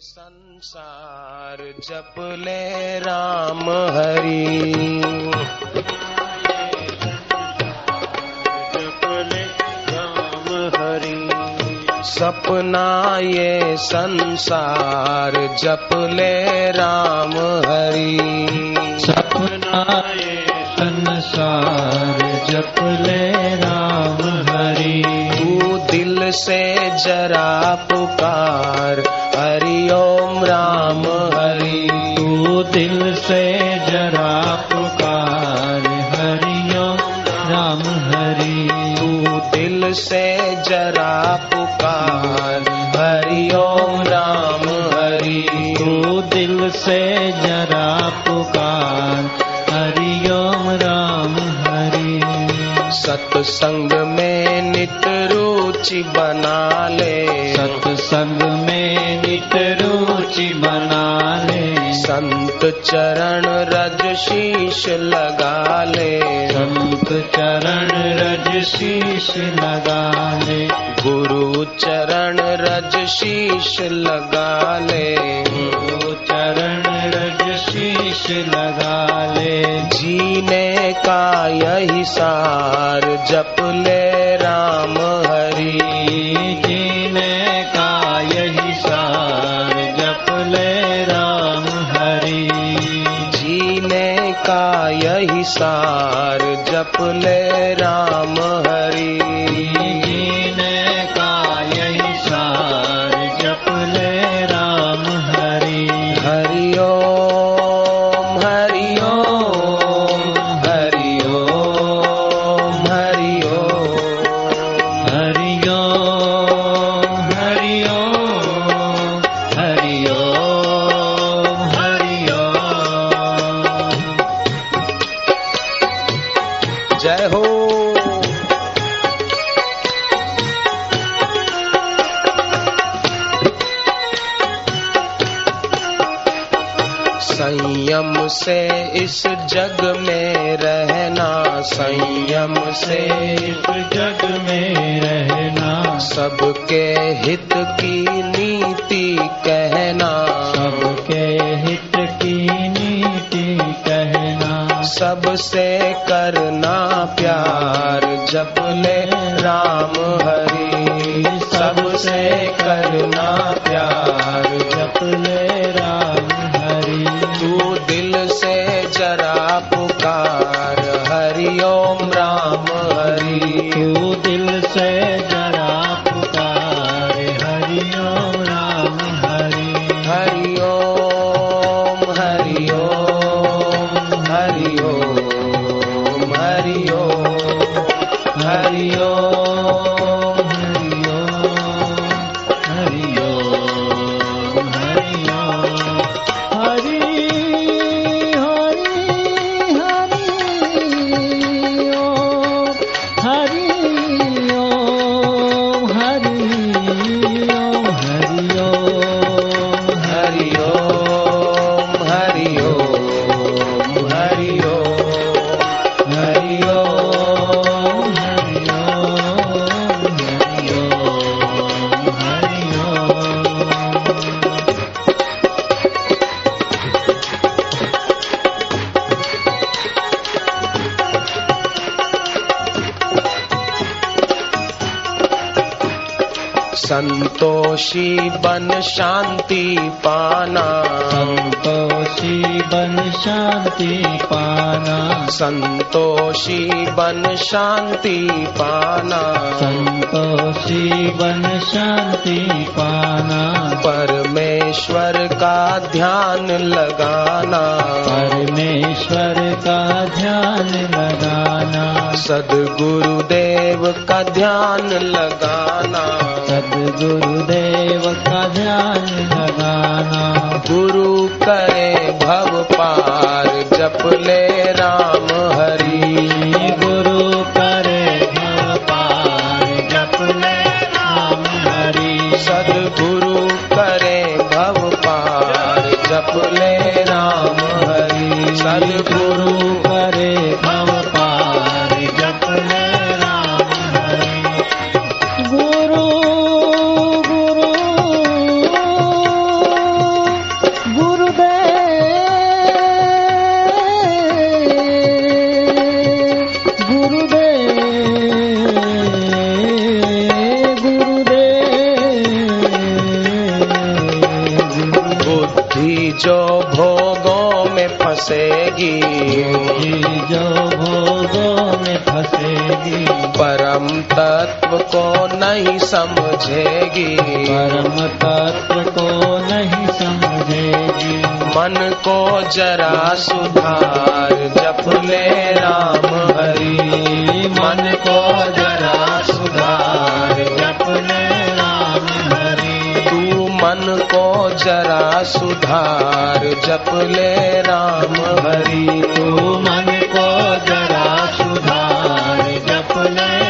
संसार जप ले राम हरि। जप ले राम हरि। सपना ये संसार जप ले राम हरि। सपना ये संसार जप ले राम हरि। तू दिल से जरा पुकार हरि तू दिल से जरा पुकार। हरि ओम राम हरि तू दिल से जरा पुकार। हरि ओम राम हरि। सत्संग में नित रुचि बना ले। सत्संग में नित रुचि बना संत चरण रज शीश लगा ले। संत चरण रज शीश लगा ले। गुरु चरण रज शीश लगा ले। गुरु चरण रज शीश लगा ले। जीने का यही सार जप ले राम हरि। जीने जप ले राम हरि। जय हो। संयम से इस जग में रहना, संयम से इस जग में रहना। सबके हित की नीति कहना। सबसे करना प्यार, जप ले राम हरि। सबसे करना प्यार, जप ले राम हरि। तू दिल से जरा पुकार, हरि संतोषी बन शांति पाना। संतोषी बन शांति पाना। संतोषी बन शांति पाना। संतोषी बन शांति पाना। परमेश्वर का ध्यान लगाना। परमेश्वर का ध्यान लगाना। सदगुरुदेव का ध्यान लगाना। सदगुरुदेव का ध्यान लगाना गुरु करे भव पार जप ले राम हरि। गुरु करे भव पार जप ले राम हरि। सदगुरु करे भव पार जप ले राम हरि। सदगुरु करे भव पार जो भोगों में फंसेगी। जो भोगों में फंसेगी। परम तत्व को नहीं समझेगी। परम तत्व को नहीं समझेगी। मन को जरा सुधार जप ले राम हरि। मन को जरा सुधार। जरा सुधार जप ले राम हरि। तू मन को जरा सुधार जप ले